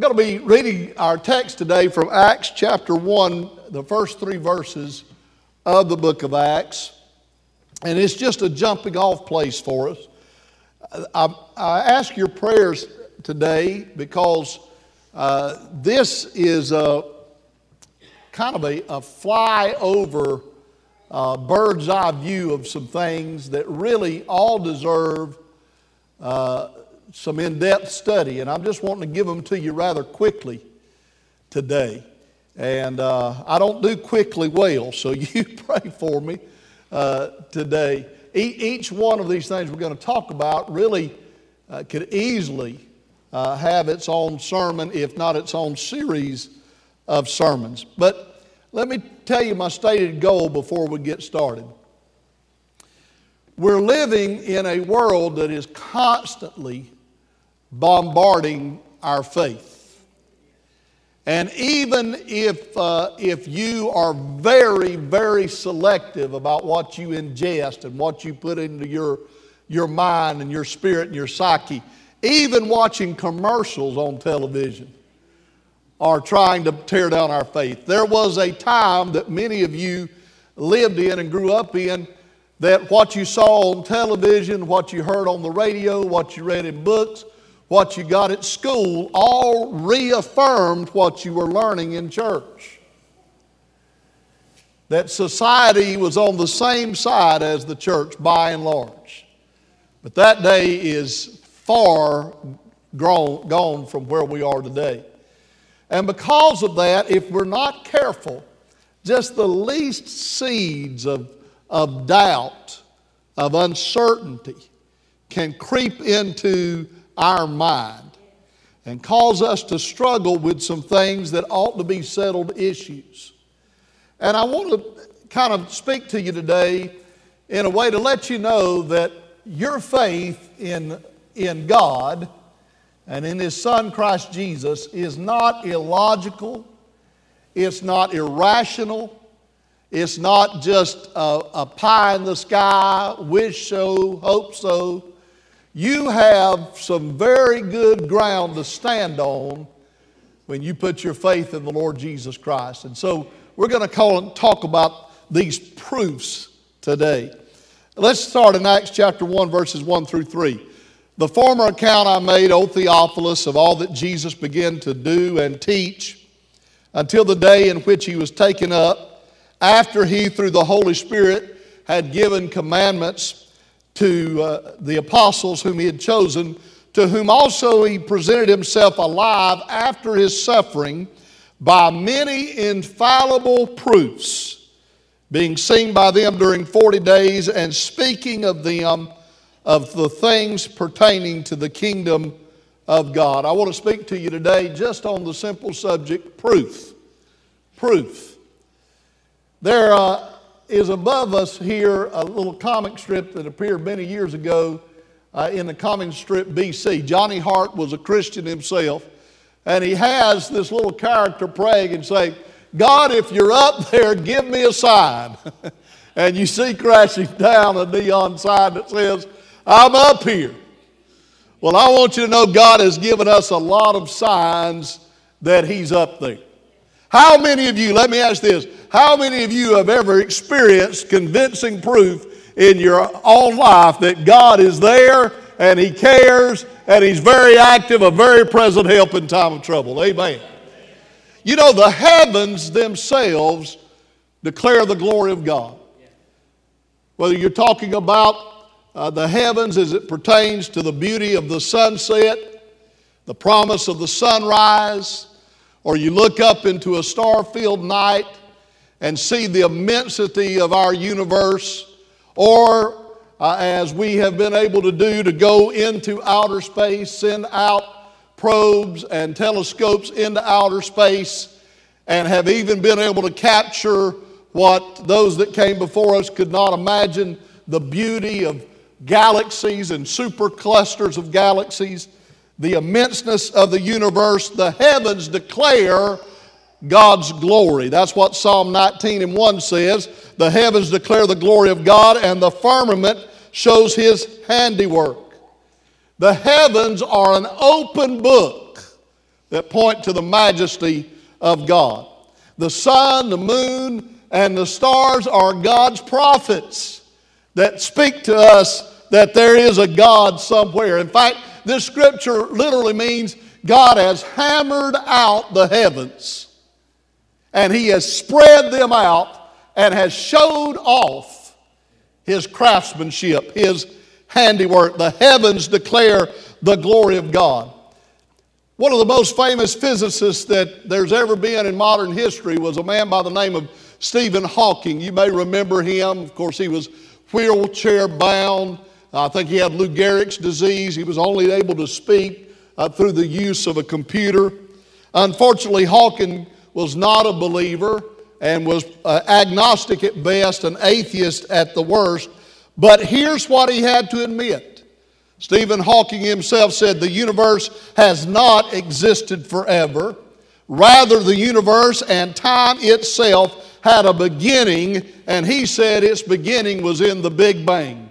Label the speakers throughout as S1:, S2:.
S1: I'm going to be reading our text today from Acts chapter 1, the first three verses of the book of Acts. And it's just a jumping off place for us. I, I ask your prayers today because uh, this is a kind of a, a flyover uh, bird's eye view of some things that really all deserve uh, some in depth study. And I'm just wanting to give them to you rather quickly today. And uh, I don't do quickly well, so you pray for me uh, today. E- each one of these things we're going to talk about really uh, could easily uh, have its own sermon, if not its own series of sermons. But let me tell you my stated goal before we get started. We're living in a world that is constantly bombarding our faith. And even if, uh, if you are very, very selective about what you ingest and what you put into your, your mind and your spirit and your psyche, even watching commercials on television, are trying to tear down our faith. There was a time that many of you lived in and grew up in that what you saw on television, what you heard on the radio, what you read in books, what you got at school, all reaffirmed what you were learning in church. That society was on the same side as the church by and large. But that day is far grown, gone from where we are today. And because of that, if we're not careful, just the least seeds of, of doubt, of uncertainty, can creep into our mind and cause us to struggle with some things that ought to be settled issues. And I want to kind of speak to you today in a way to let you know that your faith in, in God and in His Son Christ Jesus is not illogical, it's not irrational, it's not just a, a pie in the sky, wish so, hope so. You have some very good ground to stand on when you put your faith in the Lord Jesus Christ. And so we're going to talk about these proofs today. Let's start in Acts chapter 1, verses 1 through 3. The former account I made, O Theophilus, of all that Jesus began to do and teach until the day in which he was taken up, after he, through the Holy Spirit, had given commandments to uh, the apostles whom he had chosen, to whom also he presented himself alive after his suffering by many infallible proofs, being seen by them during 40 days and speaking of them of the things pertaining to the kingdom of God. I want to speak to you today just on the simple subject proof. Proof. There uh, is above us here a little comic strip that appeared many years ago uh, in the comic strip BC. Johnny Hart was a Christian himself, and he has this little character praying and saying, God, if you're up there, give me a sign. and you see crashing down a neon sign that says, I'm up here. Well, I want you to know God has given us a lot of signs that He's up there. How many of you, let me ask this, how many of you have ever experienced convincing proof in your own life that God is there and He cares and He's very active, a very present help in time of trouble? Amen. You know, the heavens themselves declare the glory of God. Whether you're talking about uh, the heavens as it pertains to the beauty of the sunset, the promise of the sunrise, or you look up into a star filled night and see the immensity of our universe, or uh, as we have been able to do, to go into outer space, send out probes and telescopes into outer space, and have even been able to capture what those that came before us could not imagine the beauty of galaxies and superclusters of galaxies, the immenseness of the universe, the heavens declare God's glory. That's what Psalm 19 and 1 says. The heavens declare the glory of God, and the firmament shows his handiwork. The heavens are an open book that point to the majesty of God. The sun, the moon, and the stars are God's prophets that speak to us that there is a God somewhere. In fact, this scripture literally means God has hammered out the heavens and He has spread them out and has showed off His craftsmanship, His handiwork. The heavens declare the glory of God. One of the most famous physicists that there's ever been in modern history was a man by the name of Stephen Hawking. You may remember him. Of course, he was wheelchair bound. I think he had Lou Gehrig's disease. He was only able to speak uh, through the use of a computer. Unfortunately, Hawking was not a believer and was uh, agnostic at best, an atheist at the worst. But here's what he had to admit Stephen Hawking himself said the universe has not existed forever. Rather, the universe and time itself had a beginning, and he said its beginning was in the Big Bang.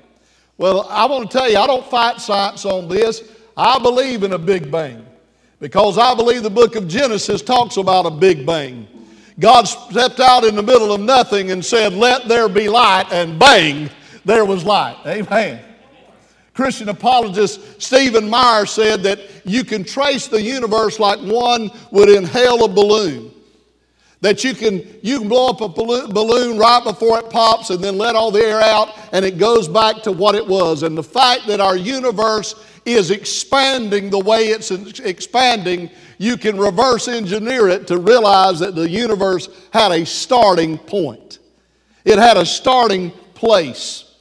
S1: Well, I want to tell you, I don't fight science on this. I believe in a Big Bang because I believe the book of Genesis talks about a Big Bang. God stepped out in the middle of nothing and said, Let there be light, and bang, there was light. Amen. Christian apologist Stephen Meyer said that you can trace the universe like one would inhale a balloon. That you can, you can blow up a balloon right before it pops and then let all the air out and it goes back to what it was. And the fact that our universe is expanding the way it's expanding, you can reverse engineer it to realize that the universe had a starting point. It had a starting place.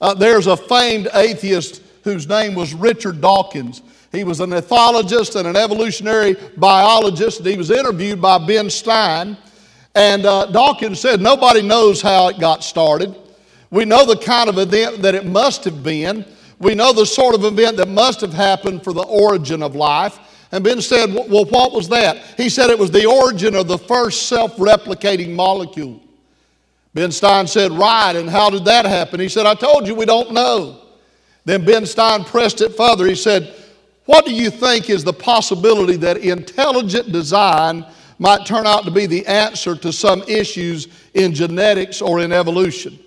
S1: Uh, there's a famed atheist whose name was Richard Dawkins. He was an ethologist and an evolutionary biologist, and he was interviewed by Ben Stein. And uh, Dawkins said, Nobody knows how it got started. We know the kind of event that it must have been. We know the sort of event that must have happened for the origin of life. And Ben said, Well, what was that? He said it was the origin of the first self replicating molecule. Ben Stein said, Right, and how did that happen? He said, I told you we don't know. Then Ben Stein pressed it further. He said, what do you think is the possibility that intelligent design might turn out to be the answer to some issues in genetics or in evolution?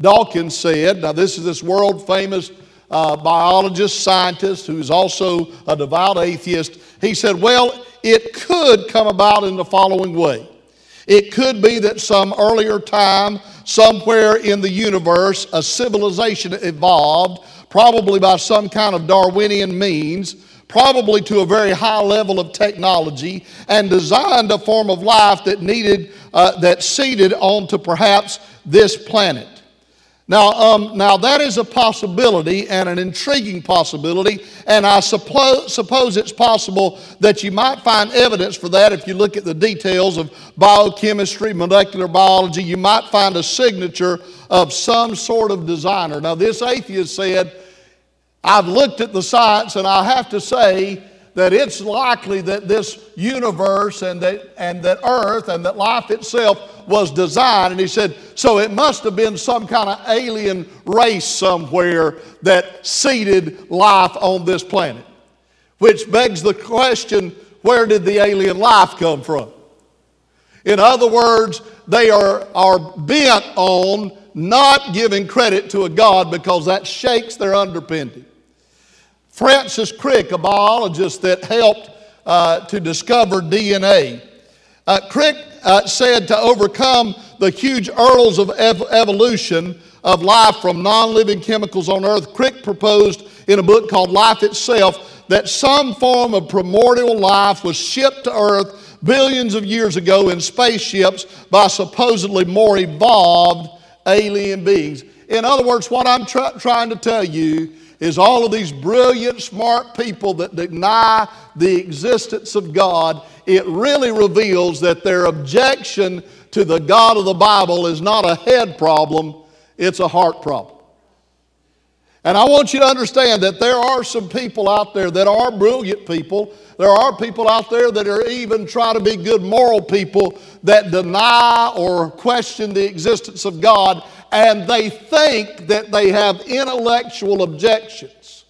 S1: Dawkins said, now this is this world famous uh, biologist, scientist who's also a devout atheist. He said, well, it could come about in the following way. It could be that some earlier time, somewhere in the universe, a civilization evolved probably by some kind of Darwinian means, probably to a very high level of technology, and designed a form of life that needed, uh, that seeded onto perhaps this planet. Now, um, now that is a possibility and an intriguing possibility, and I suppose, suppose it's possible that you might find evidence for that if you look at the details of biochemistry, molecular biology. You might find a signature of some sort of designer. Now, this atheist said, I've looked at the science, and I have to say that it's likely that this universe and that, and that earth and that life itself was designed. And he said, so it must have been some kind of alien race somewhere that seeded life on this planet. Which begs the question where did the alien life come from? In other words, they are, are bent on not giving credit to a God because that shakes their underpinning. Francis Crick, a biologist that helped uh, to discover DNA, uh, Crick uh, said to overcome the huge hurdles of ev- evolution of life from non living chemicals on Earth, Crick proposed in a book called Life Itself that some form of primordial life was shipped to Earth billions of years ago in spaceships by supposedly more evolved alien beings. In other words, what I'm tr- trying to tell you is all of these brilliant, smart people that deny the existence of God, it really reveals that their objection to the God of the Bible is not a head problem, it's a heart problem. And I want you to understand that there are some people out there that are brilliant people. There are people out there that are even trying to be good moral people that deny or question the existence of God and they think that they have intellectual objections.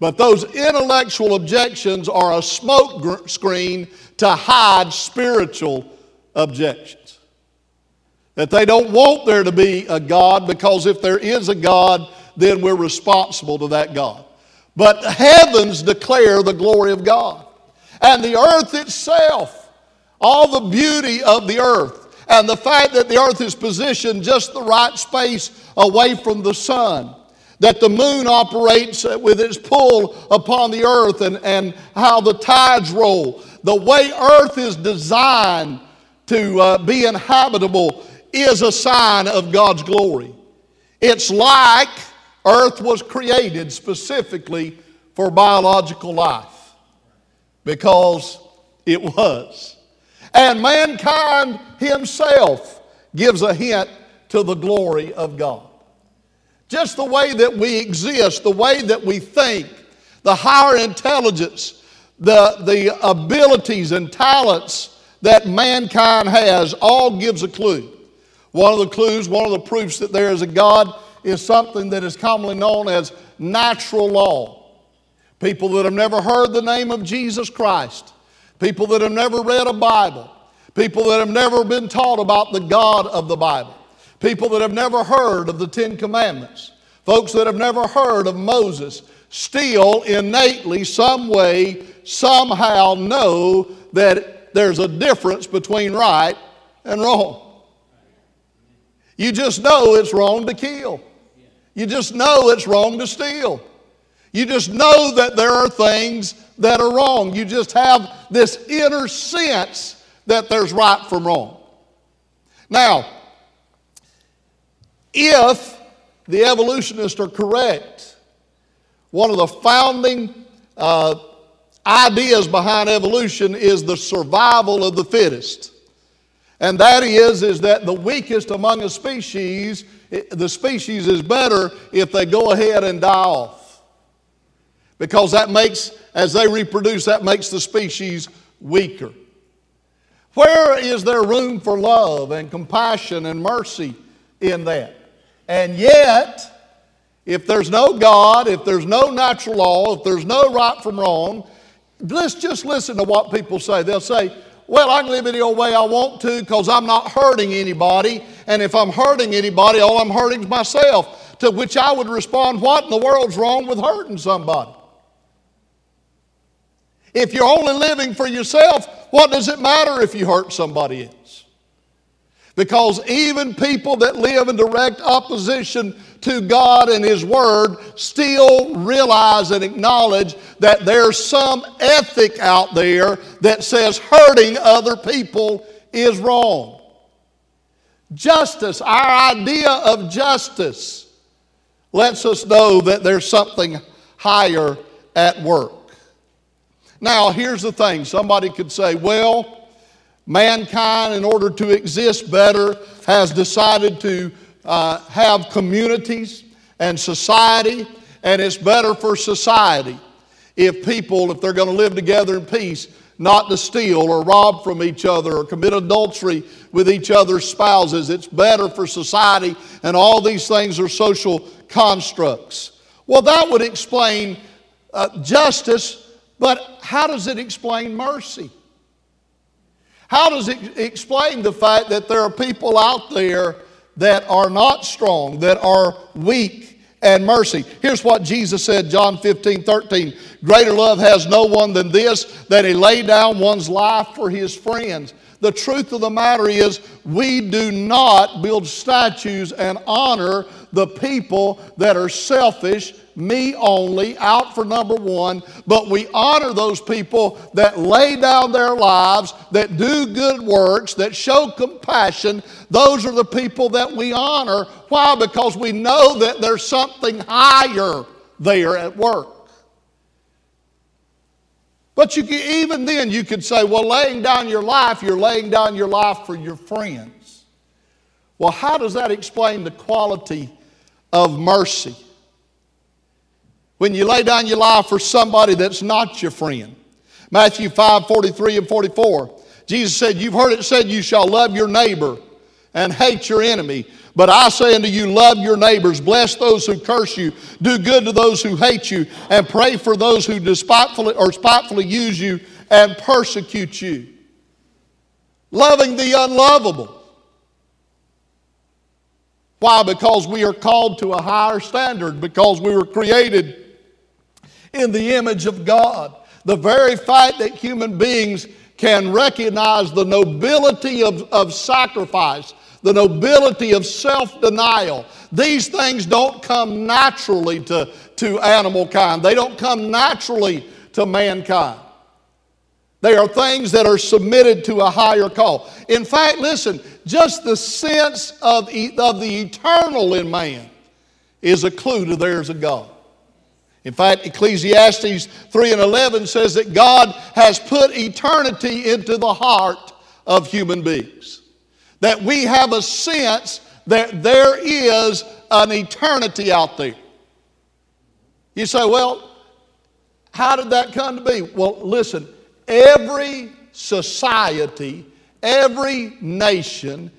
S1: But those intellectual objections are a smoke gr- screen to hide spiritual objections. That they don't want there to be a God because if there is a God, then we're responsible to that God. But the heavens declare the glory of God. And the earth itself, all the beauty of the earth, and the fact that the earth is positioned just the right space away from the sun that the moon operates with its pull upon the earth and, and how the tides roll. The way earth is designed to uh, be inhabitable is a sign of God's glory. It's like earth was created specifically for biological life because it was. And mankind himself gives a hint to the glory of God. Just the way that we exist, the way that we think, the higher intelligence, the, the abilities and talents that mankind has all gives a clue. One of the clues, one of the proofs that there is a God is something that is commonly known as natural law. People that have never heard the name of Jesus Christ, people that have never read a Bible, people that have never been taught about the God of the Bible. People that have never heard of the Ten Commandments, folks that have never heard of Moses, still innately, some way, somehow know that there's a difference between right and wrong. You just know it's wrong to kill. You just know it's wrong to steal. You just know that there are things that are wrong. You just have this inner sense that there's right from wrong. Now, if the evolutionists are correct, one of the founding uh, ideas behind evolution is the survival of the fittest. And that is, is that the weakest among a species, the species is better if they go ahead and die off. Because that makes, as they reproduce, that makes the species weaker. Where is there room for love and compassion and mercy in that? And yet, if there's no God, if there's no natural law, if there's no right from wrong, let's just listen to what people say. They'll say, well, I can live any old way I want to because I'm not hurting anybody. And if I'm hurting anybody, all I'm hurting is myself. To which I would respond, What in the world's wrong with hurting somebody? If you're only living for yourself, what does it matter if you hurt somebody else? Because even people that live in direct opposition to God and His Word still realize and acknowledge that there's some ethic out there that says hurting other people is wrong. Justice, our idea of justice, lets us know that there's something higher at work. Now, here's the thing somebody could say, well, Mankind, in order to exist better, has decided to uh, have communities and society, and it's better for society if people, if they're going to live together in peace, not to steal or rob from each other or commit adultery with each other's spouses. It's better for society, and all these things are social constructs. Well, that would explain uh, justice, but how does it explain mercy? How does it explain the fact that there are people out there that are not strong, that are weak and mercy? Here's what Jesus said, John 15, 13. Greater love has no one than this, that he lay down one's life for his friends. The truth of the matter is, we do not build statues and honor the people that are selfish me only, out for number one, but we honor those people that lay down their lives, that do good works, that show compassion. Those are the people that we honor. Why? Because we know that there's something higher there at work. But you can, even then, you could say, well, laying down your life, you're laying down your life for your friends. Well, how does that explain the quality of mercy? When you lay down your life for somebody that's not your friend. Matthew 5 43 and 44. Jesus said, You've heard it said, You shall love your neighbor and hate your enemy. But I say unto you, love your neighbors, bless those who curse you, do good to those who hate you, and pray for those who despitefully or spitefully use you and persecute you. Loving the unlovable. Why? Because we are called to a higher standard, because we were created in the image of God. The very fact that human beings can recognize the nobility of, of sacrifice, the nobility of self denial. These things don't come naturally to, to animal kind, they don't come naturally to mankind. They are things that are submitted to a higher call. In fact, listen, just the sense of, of the eternal in man is a clue to there's a God. In fact, Ecclesiastes 3 and 11 says that God has put eternity into the heart of human beings. That we have a sense that there is an eternity out there. You say, well, how did that come to be? Well, listen, every society, every nation,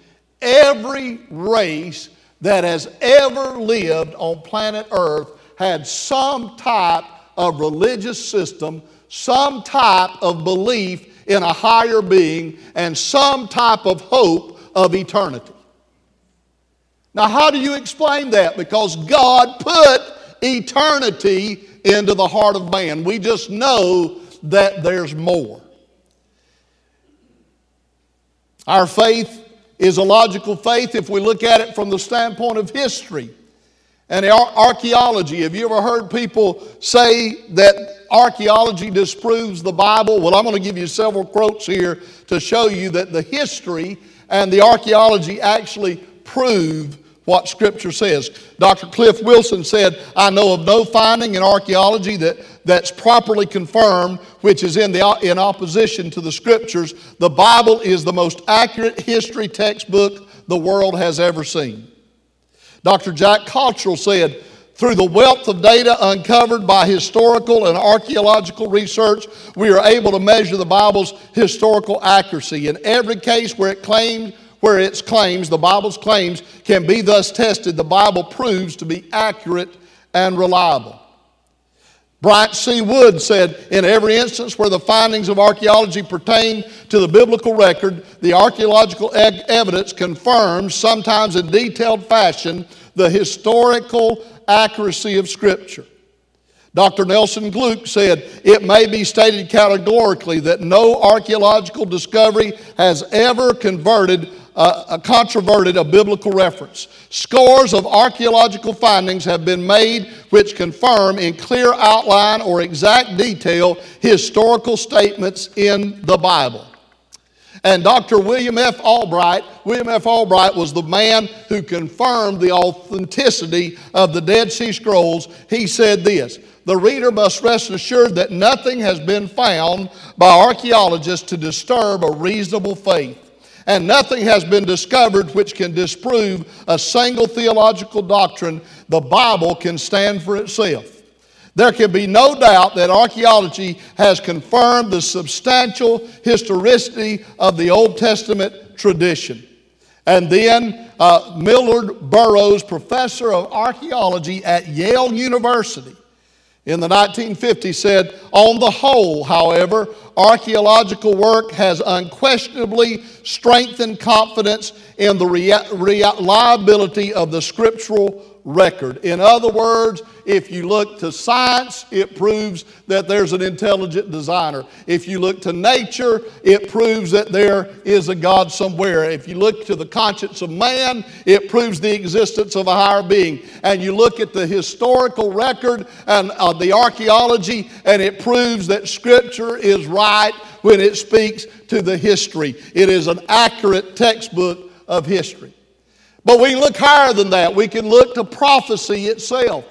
S1: every race that has ever lived on planet Earth had some type of religious system, some type of belief in a higher being, and some type of hope of eternity. Now, how do you explain that? Because God put eternity into the heart of man. We just know that there's more. Our faith is a logical faith if we look at it from the standpoint of history and archaeology. Have you ever heard people say that archaeology disproves the Bible? Well, I'm going to give you several quotes here to show you that the history and the archaeology actually prove what Scripture says. Dr. Cliff Wilson said, I know of no finding in archaeology that, that's properly confirmed, which is in, the, in opposition to the Scriptures. The Bible is the most accurate history textbook the world has ever seen. Dr. Jack Cottrell said, through the wealth of data uncovered by historical and archaeological research, we are able to measure the Bible's historical accuracy. In every case where it claimed where its claims, the Bible's claims, can be thus tested, the Bible proves to be accurate and reliable. Bryant C. Wood said, in every instance where the findings of archaeology pertain to the biblical record, the archaeological e- evidence confirms, sometimes in detailed fashion, the historical accuracy of Scripture. Dr. Nelson Glueck said, It may be stated categorically that no archaeological discovery has ever converted uh, controverted a biblical reference. Scores of archaeological findings have been made which confirm in clear outline or exact detail historical statements in the Bible. And Dr. William F. Albright, William F. Albright was the man who confirmed the authenticity of the Dead Sea Scrolls. He said this The reader must rest assured that nothing has been found by archaeologists to disturb a reasonable faith and nothing has been discovered which can disprove a single theological doctrine. The Bible can stand for itself. There can be no doubt that archaeology has confirmed the substantial historicity of the Old Testament tradition. And then uh, Millard Burrows, professor of archaeology at Yale University, in the 1950s said, On the whole, however, archaeological work has unquestionably strengthened confidence in the reliability of the scriptural record. In other words, if you look to science, it proves that there's an intelligent designer. If you look to nature, it proves that there is a God somewhere. If you look to the conscience of man, it proves the existence of a higher being. And you look at the historical record and uh, the archaeology, and it proves that Scripture is right when it speaks to the history. It is an accurate textbook of history. But we look higher than that. We can look to prophecy itself,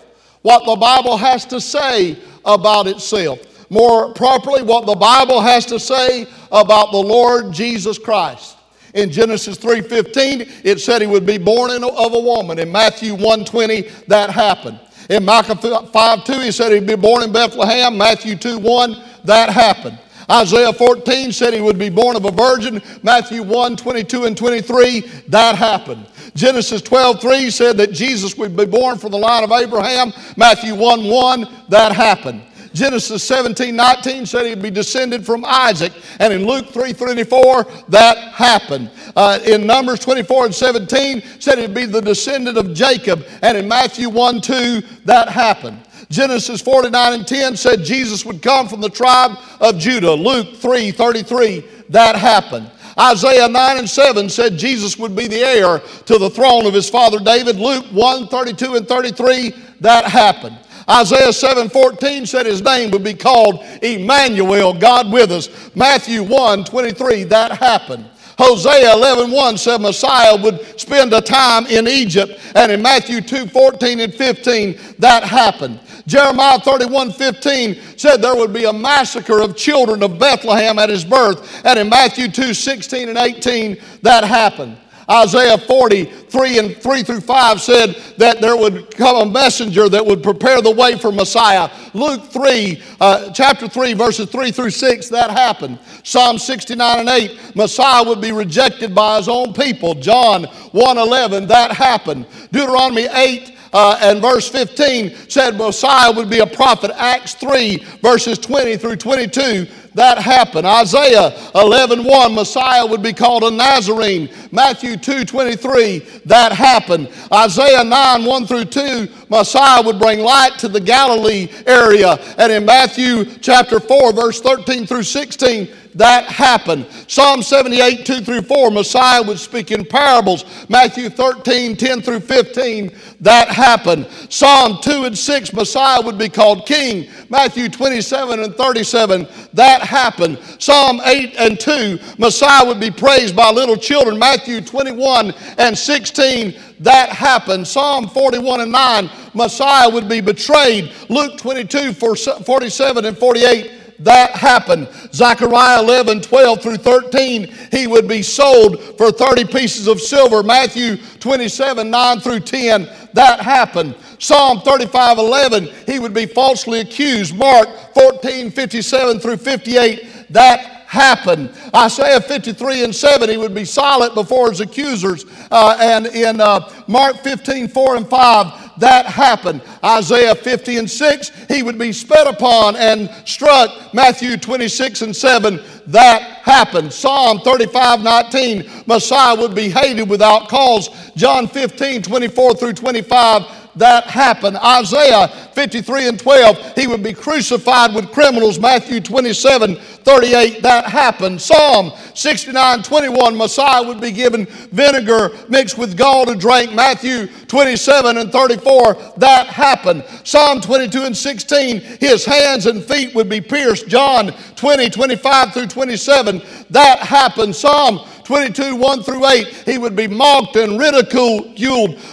S1: what the Bible has to say about itself. More properly, what the Bible has to say about the Lord Jesus Christ. In Genesis 3:15, it said he would be born of a woman. In Matthew 1:20, that happened. In Micah 5:2, he said he'd be born in Bethlehem. Matthew 2:1, that happened. Isaiah 14 said he would be born of a virgin. Matthew 1, 22 and 23, that happened. Genesis 12, 3 said that Jesus would be born from the line of Abraham. Matthew 1, 1, that happened. Genesis 17, 19 said he'd be descended from Isaac. And in Luke 3, 34, that happened. Uh, in Numbers 24 and 17 said he'd be the descendant of Jacob. And in Matthew 1, 2, that happened. Genesis 49 and 10 said Jesus would come from the tribe of Judah. Luke 3, 33, that happened. Isaiah 9 and 7 said Jesus would be the heir to the throne of his father David. Luke 1, 32 and 33, that happened. Isaiah 7:14 said his name would be called Emmanuel, God with us. Matthew 1, 23, that happened. Hosea 11:1 1 said Messiah would spend a time in Egypt, and in Matthew 2, 14 and 15, that happened. Jeremiah 31 15 said there would be a massacre of children of Bethlehem at his birth, and in Matthew 2, 16 and 18, that happened. Isaiah 43 and 3 through 5 said that there would come a messenger that would prepare the way for Messiah. Luke 3, uh, chapter 3, verses 3 through 6, that happened. Psalm 69 and 8, Messiah would be rejected by his own people. John 1 11, that happened. Deuteronomy 8, uh, and verse 15 said Messiah would be a prophet. Acts 3, verses 20 through 22, that happened. Isaiah 11, 1, Messiah would be called a Nazarene. Matthew 2, 23, that happened. Isaiah 9, 1 through 2, Messiah would bring light to the Galilee area. And in Matthew chapter 4, verse 13 through 16, that happened. Psalm 78, 2 through 4, Messiah would speak in parables. Matthew 13, 10 through 15, that happened. Psalm 2 and 6, Messiah would be called king. Matthew 27 and 37, that happened. Psalm 8 and 2, Messiah would be praised by little children. Matthew 21 and 16, that happened. Psalm 41 and 9, Messiah would be betrayed. Luke 22, 47 and 48, that happened. Zechariah 11, 12 through 13, he would be sold for 30 pieces of silver. Matthew 27, 9 through 10, that happened. Psalm 35, 11, he would be falsely accused. Mark 14, 57 through 58, that happen. Isaiah 53 and 7, he would be silent before his accusers. Uh, and in uh, Mark 15, 4 and 5, that happened. Isaiah 50 and 6, he would be sped upon and struck. Matthew 26 and 7, that happened. Psalm 35, 19, Messiah would be hated without cause. John 15, 24 through 25, that happened. Isaiah 53 and 12, he would be crucified with criminals. Matthew 27, 38, that happened. Psalm 69, 21, Messiah would be given vinegar mixed with gall to drink. Matthew 27 and 34, that happened. Psalm 22 and 16, his hands and feet would be pierced. John 20, 25 through 27, that happened. Psalm 22, 1 through 8, he would be mocked and ridiculed.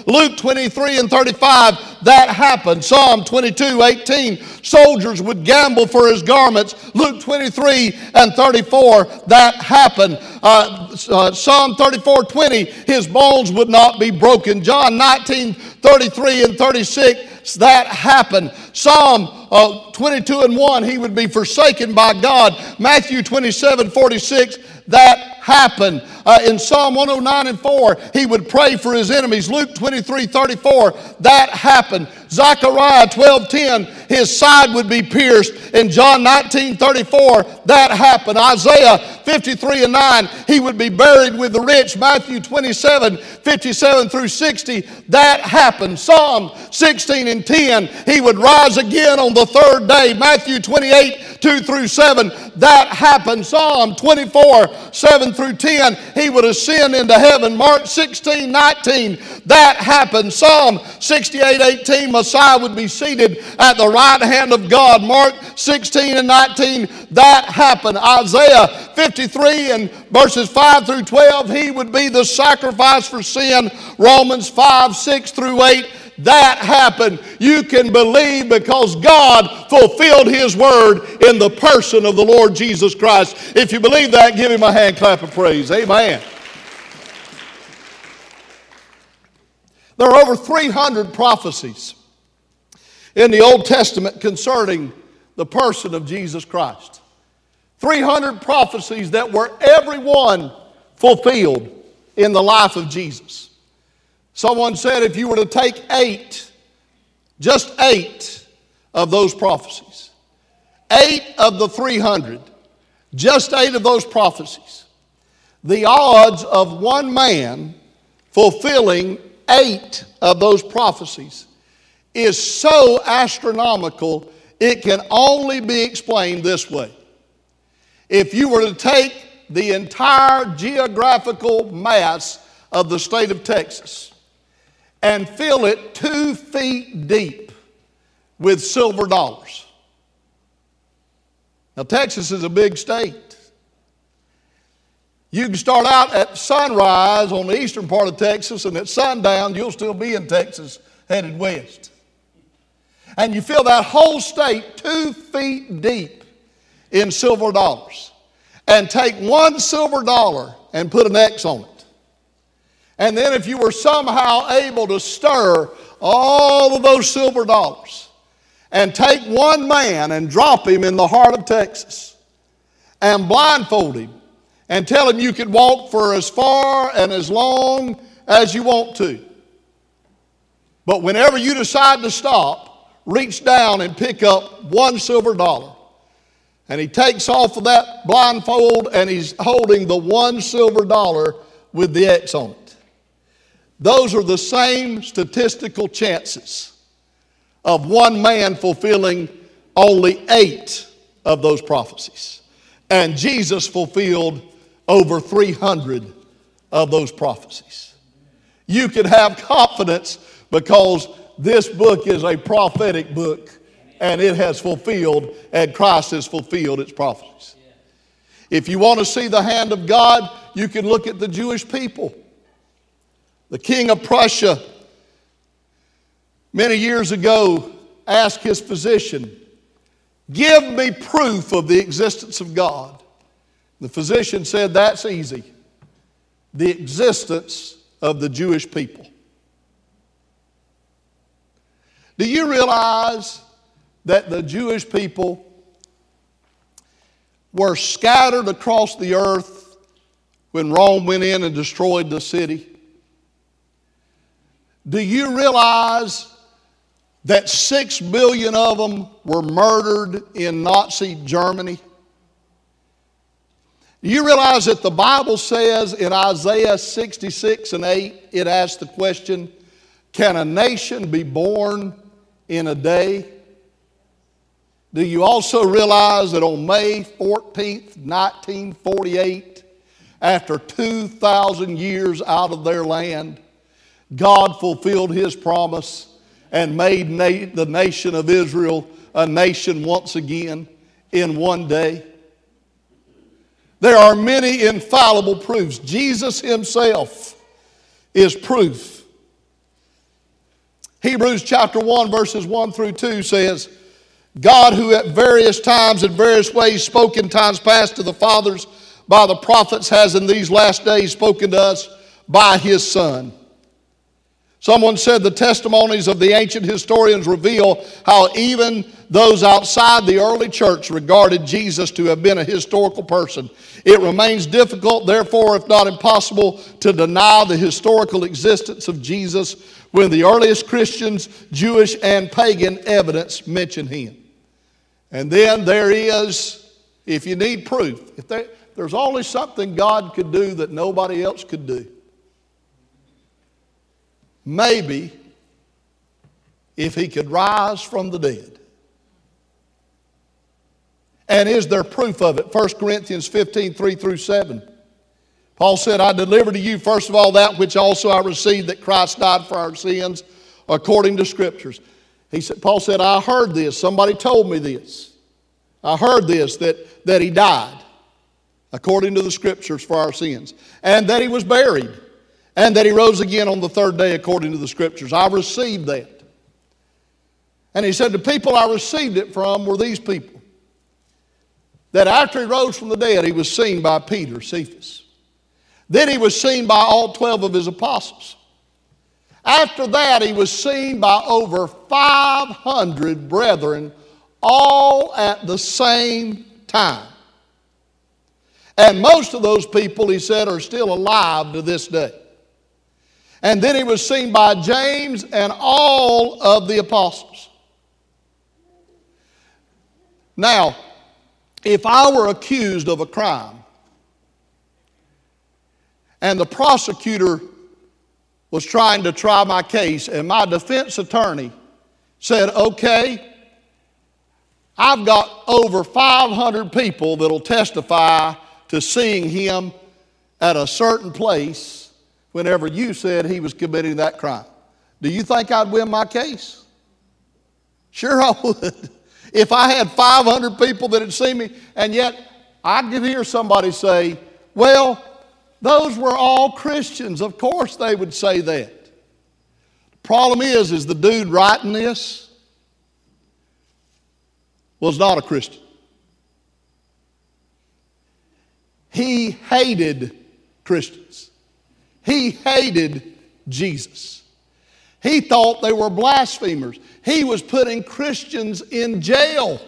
S1: Luke 23 and 35, that happened. Psalm 22, 18, soldiers would gamble for his garments. Luke 23 and 34, that happened. Uh, uh, Psalm 34, 20, his bones would not be broken. John 19, 33 and 36, that happened. Psalm uh, 22 and 1, he would be forsaken by God. Matthew 27, 46, that happen. Uh, in Psalm 109 and 4, he would pray for his enemies. Luke 23 34, that happened. Zechariah 12:10, his side would be pierced. In John 19:34, that happened. Isaiah 53 and 9, he would be buried with the rich. Matthew 27 57 through 60, that happened. Psalm 16 and 10, he would rise again on the third day. Matthew 28 2 through 7, that happened. Psalm 24 7 through 10, he would ascend into heaven. Mark 16 19, that happened. Psalm 68 18, Messiah would be seated at the right hand of God. Mark 16 and 19, that happened. Isaiah 53 and verses 5 through 12, he would be the sacrifice for sin. Romans 5 6 through 8, that happened. You can believe because God fulfilled His word in the person of the Lord Jesus Christ. If you believe that, give Him a hand clap of praise. Amen. There are over 300 prophecies in the Old Testament concerning the person of Jesus Christ. 300 prophecies that were every one fulfilled in the life of Jesus. Someone said if you were to take eight, just eight of those prophecies, eight of the 300, just eight of those prophecies, the odds of one man fulfilling eight of those prophecies is so astronomical, it can only be explained this way. If you were to take the entire geographical mass of the state of Texas and fill it two feet deep with silver dollars. Now, Texas is a big state. You can start out at sunrise on the eastern part of Texas, and at sundown, you'll still be in Texas headed west. And you fill that whole state two feet deep in silver dollars. And take one silver dollar and put an X on it. And then, if you were somehow able to stir all of those silver dollars and take one man and drop him in the heart of Texas and blindfold him and tell him you can walk for as far and as long as you want to. But whenever you decide to stop, reach down and pick up one silver dollar. And he takes off of that blindfold and he's holding the one silver dollar with the X on it. Those are the same statistical chances of one man fulfilling only eight of those prophecies. And Jesus fulfilled over 300 of those prophecies. You can have confidence because this book is a prophetic book and it has fulfilled, and Christ has fulfilled its prophecies. If you want to see the hand of God, you can look at the Jewish people. The king of Prussia, many years ago, asked his physician, Give me proof of the existence of God. The physician said, That's easy. The existence of the Jewish people. Do you realize that the Jewish people were scattered across the earth when Rome went in and destroyed the city? Do you realize that six million of them were murdered in Nazi Germany? Do you realize that the Bible says in Isaiah 66 and 8, it asks the question Can a nation be born in a day? Do you also realize that on May 14th, 1948, after 2,000 years out of their land, God fulfilled His promise and made na- the nation of Israel a nation once again in one day? There are many infallible proofs. Jesus himself is proof. Hebrews chapter 1, verses 1 through 2 says, God, who at various times and various ways spoke in times past to the fathers by the prophets, has in these last days spoken to us by his Son Someone said the testimonies of the ancient historians reveal how even those outside the early church regarded Jesus to have been a historical person. It remains difficult, therefore, if not impossible, to deny the historical existence of Jesus when the earliest Christians, Jewish and pagan evidence mention him. And then there is, if you need proof, if there, there's only something God could do that nobody else could do. Maybe if he could rise from the dead. And is there proof of it? 1 Corinthians 15, 3 through 7. Paul said, I delivered to you, first of all, that which also I received, that Christ died for our sins according to Scriptures. He said, Paul said, I heard this. Somebody told me this. I heard this, that, that he died according to the Scriptures for our sins, and that he was buried and that he rose again on the third day according to the scriptures. I received that. And he said, The people I received it from were these people. That after he rose from the dead, he was seen by Peter, Cephas. Then he was seen by all 12 of his apostles. After that, he was seen by over 500 brethren, all at the same time. And most of those people, he said, are still alive to this day. And then he was seen by James and all of the apostles. Now, if I were accused of a crime and the prosecutor was trying to try my case, and my defense attorney said, Okay, I've got over 500 people that'll testify to seeing him at a certain place whenever you said he was committing that crime. Do you think I'd win my case? Sure, I would. If I had 500 people that had seen me, and yet I could hear somebody say, Well, those were all Christians. Of course they would say that. The problem is, is the dude writing this was not a Christian. He hated Christians. He hated Jesus. He thought they were blasphemers. He was putting Christians in jail.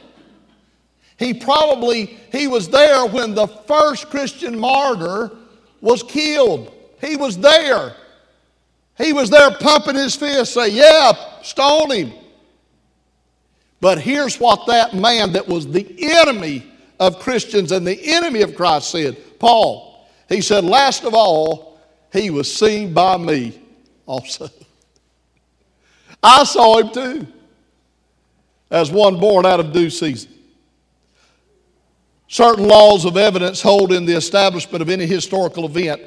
S1: He probably he was there when the first Christian martyr was killed. He was there. He was there pumping his fist, say, Yeah, stone him. But here's what that man that was the enemy of Christians and the enemy of Christ said Paul. He said, Last of all, he was seen by me also. I saw him too, as one born out of due season. Certain laws of evidence hold in the establishment of any historical event.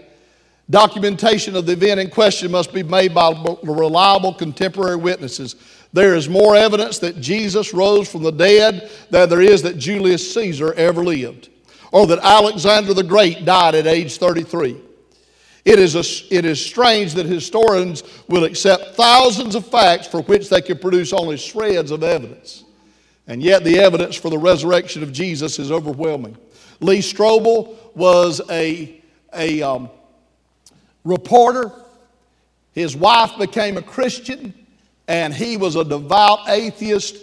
S1: Documentation of the event in question must be made by reliable contemporary witnesses. There is more evidence that Jesus rose from the dead than there is that Julius Caesar ever lived, or that Alexander the Great died at age 33. It is, a, it is strange that historians will accept thousands of facts for which they can produce only shreds of evidence. And yet, the evidence for the resurrection of Jesus is overwhelming. Lee Strobel was a, a um, reporter. His wife became a Christian, and he was a devout atheist.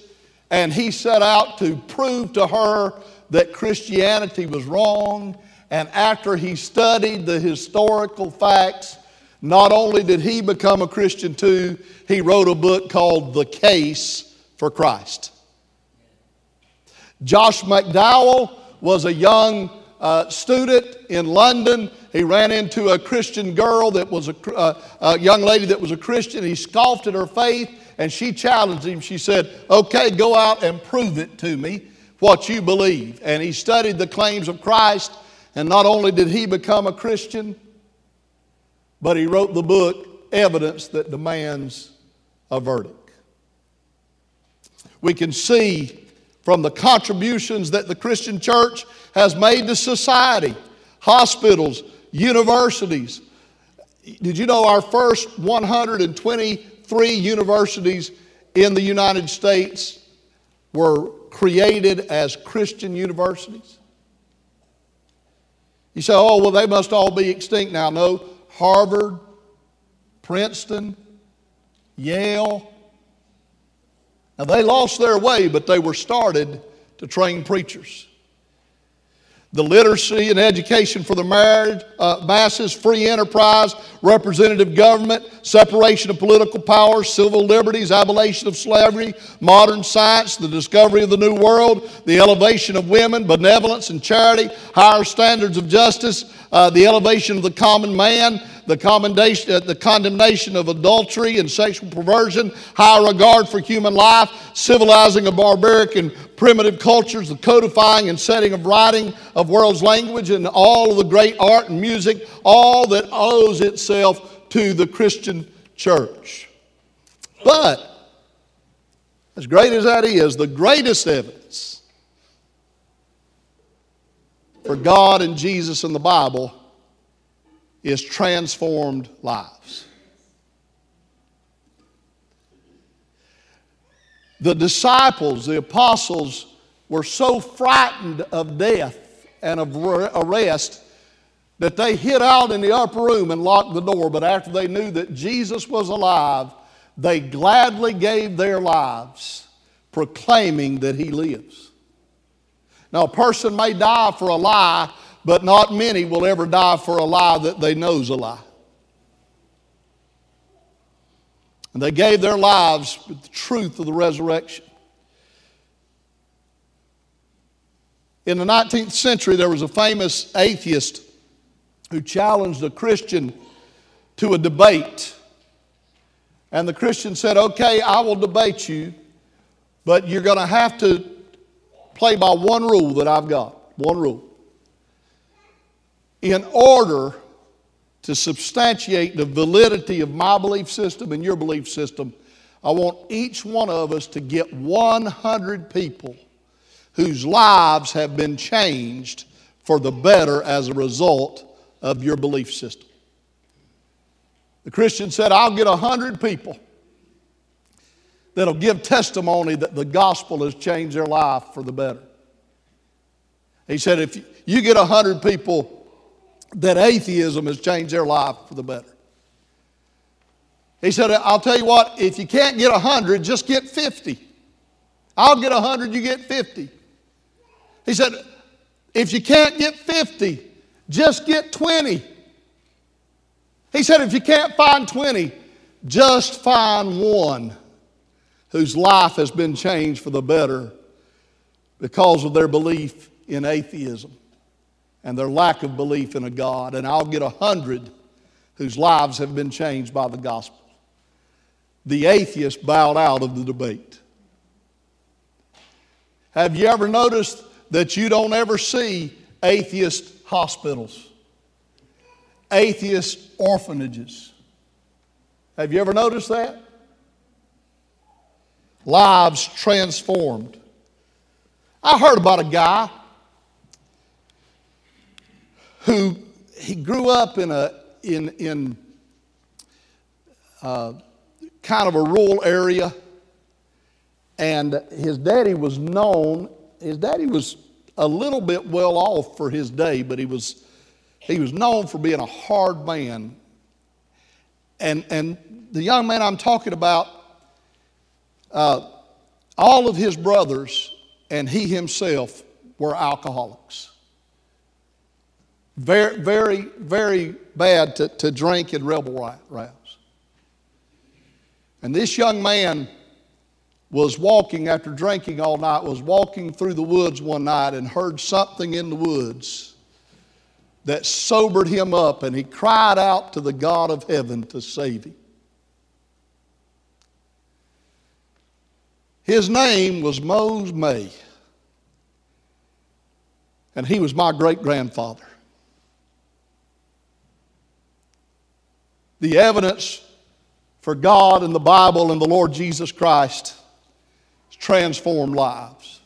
S1: And he set out to prove to her that Christianity was wrong. And after he studied the historical facts, not only did he become a Christian too, he wrote a book called The Case for Christ. Josh McDowell was a young uh, student in London. He ran into a Christian girl that was a, uh, a young lady that was a Christian. He scoffed at her faith and she challenged him. She said, Okay, go out and prove it to me what you believe. And he studied the claims of Christ. And not only did he become a Christian, but he wrote the book, Evidence That Demands a Verdict. We can see from the contributions that the Christian church has made to society, hospitals, universities. Did you know our first 123 universities in the United States were created as Christian universities? You say, oh, well, they must all be extinct now. No, Harvard, Princeton, Yale, now, they lost their way, but they were started to train preachers. The literacy and education for the marriage, uh, masses, free enterprise, representative government, separation of political powers, civil liberties, abolition of slavery, modern science, the discovery of the new world, the elevation of women, benevolence and charity, higher standards of justice, uh, the elevation of the common man, the, commendation, uh, the condemnation of adultery and sexual perversion, high regard for human life, civilizing of barbaric and primitive cultures, the codifying and setting of writing of world's language, and all of the great art and music, all that owes itself to the Christian church. But, as great as that is, the greatest evidence for God and Jesus in the Bible is transformed lives. The disciples, the apostles, were so frightened of death and of arrest that they hid out in the upper room and locked the door. But after they knew that Jesus was alive, they gladly gave their lives, proclaiming that he lives. Now, a person may die for a lie but not many will ever die for a lie that they know's a lie. And they gave their lives with the truth of the resurrection. In the 19th century, there was a famous atheist who challenged a Christian to a debate. And the Christian said, Okay, I will debate you, but you're going to have to play by one rule that I've got. One rule. In order to substantiate the validity of my belief system and your belief system, I want each one of us to get 100 people whose lives have been changed for the better as a result of your belief system. The Christian said, I'll get 100 people that'll give testimony that the gospel has changed their life for the better. He said, if you get 100 people that atheism has changed their life for the better. He said, I'll tell you what, if you can't get 100, just get 50. I'll get 100, you get 50. He said, if you can't get 50, just get 20. He said, if you can't find 20, just find one whose life has been changed for the better because of their belief in atheism and their lack of belief in a God. And I'll get a hundred whose lives have been changed by the gospel. The atheist bowed out of the debate. Have you ever noticed that you don't ever see atheist hospitals, atheist orphanages? Have you ever noticed that? Lives transformed. I heard about a guy who he grew up in a in in uh, kind of a rural area, and his daddy was known. His daddy was a little bit well off for his day, but he was he was known for being a hard man. And and the young man I'm talking about, uh, all of his brothers and he himself were alcoholics. Very, very, very bad to, to drink and rebel rouse. And this young man was walking after drinking all night, was walking through the woods one night and heard something in the woods that sobered him up, and he cried out to the God of heaven to save him. His name was Mose May, and he was my great grandfather. The evidence for God and the Bible and the Lord Jesus Christ has transformed lives.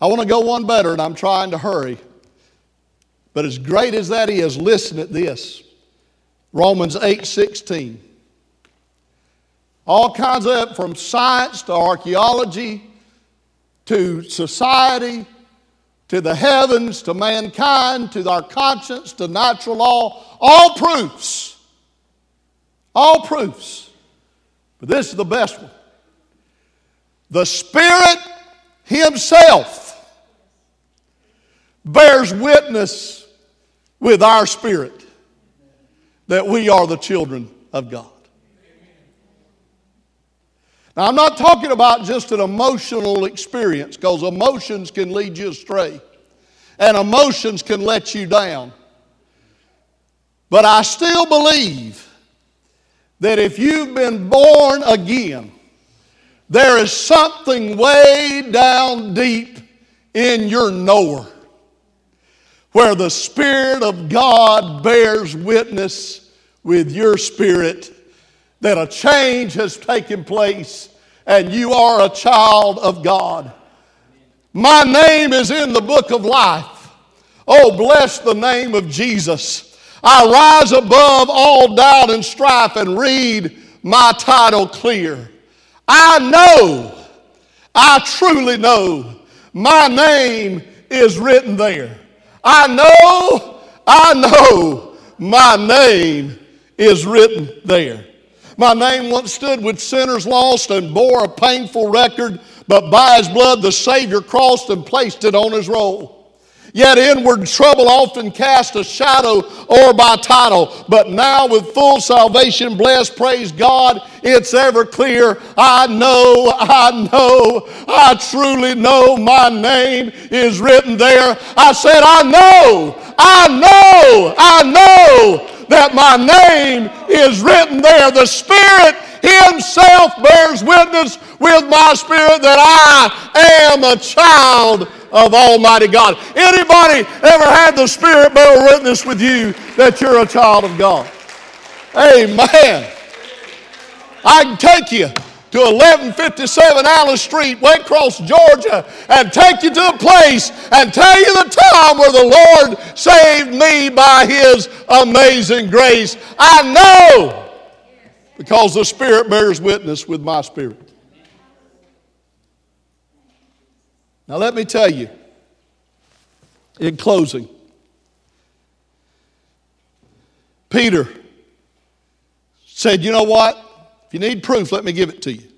S1: I want to go one better, and I'm trying to hurry. But as great as that is, listen at this. Romans 8 16. All kinds of from science to archaeology to society to the heavens, to mankind, to our conscience, to natural law, all proofs. All proofs. But this is the best one. The Spirit Himself bears witness with our spirit that we are the children of God. Now, I'm not talking about just an emotional experience because emotions can lead you astray and emotions can let you down. But I still believe that if you've been born again, there is something way down deep in your knower where the Spirit of God bears witness with your spirit that a change has taken place and you are a child of God. My name is in the book of life. Oh, bless the name of Jesus. I rise above all doubt and strife and read my title clear. I know, I truly know, my name is written there. I know, I know, my name is written there. My name once stood with sinners lost and bore a painful record, but by his blood the Savior crossed and placed it on his roll. Yet inward trouble often cast a shadow or by title. But now with full salvation, blessed, praise God, it's ever clear. I know, I know, I truly know my name is written there. I said, I know, I know, I know that my name is written there. The Spirit Himself bears witness with my spirit that I am a child of Almighty God. Anybody ever had the Spirit bear witness with you that you're a child of God? Amen. I can take you to 1157 Allen Street, Waycross, Georgia, and take you to a place and tell you the time where the Lord saved me by His amazing grace. I know because the Spirit bears witness with my spirit. Now, let me tell you, in closing, Peter said, You know what? If you need proof, let me give it to you.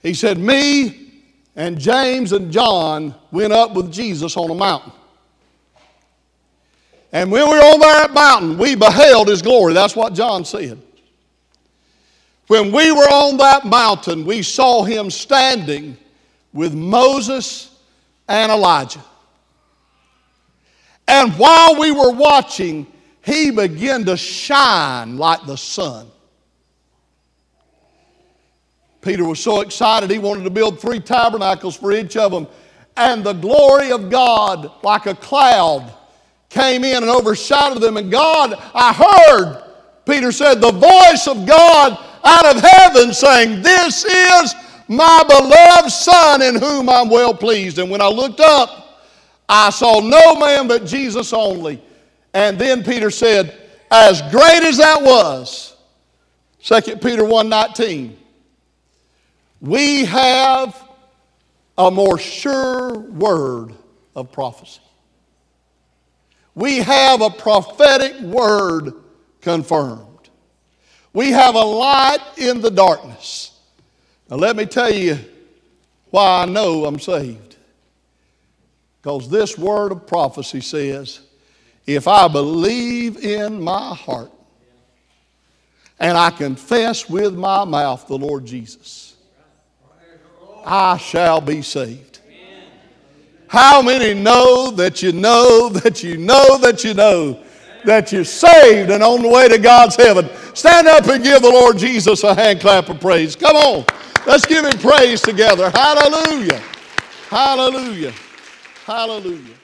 S1: He said, Me and James and John went up with Jesus on a mountain. And when we were on that mountain, we beheld his glory. That's what John said. When we were on that mountain, we saw him standing with Moses and Elijah. And while we were watching, he began to shine like the sun. Peter was so excited, he wanted to build three tabernacles for each of them. And the glory of God, like a cloud, came in and overshadowed them. And God, I heard, Peter said, the voice of God out of heaven saying, This is my beloved Son in whom I'm well pleased. And when I looked up, I saw no man but Jesus only. And then Peter said, As great as that was, 2 Peter 1:19, we have a more sure word of prophecy. We have a prophetic word confirmed. We have a light in the darkness. Now, let me tell you why I know I'm saved. Because this word of prophecy says, if I believe in my heart and I confess with my mouth the Lord Jesus, I shall be saved. How many know that you know that you know that you know that you're saved and on the way to God's heaven? Stand up and give the Lord Jesus a hand clap of praise. Come on. Let's give him praise together. Hallelujah. Hallelujah. Hallelujah.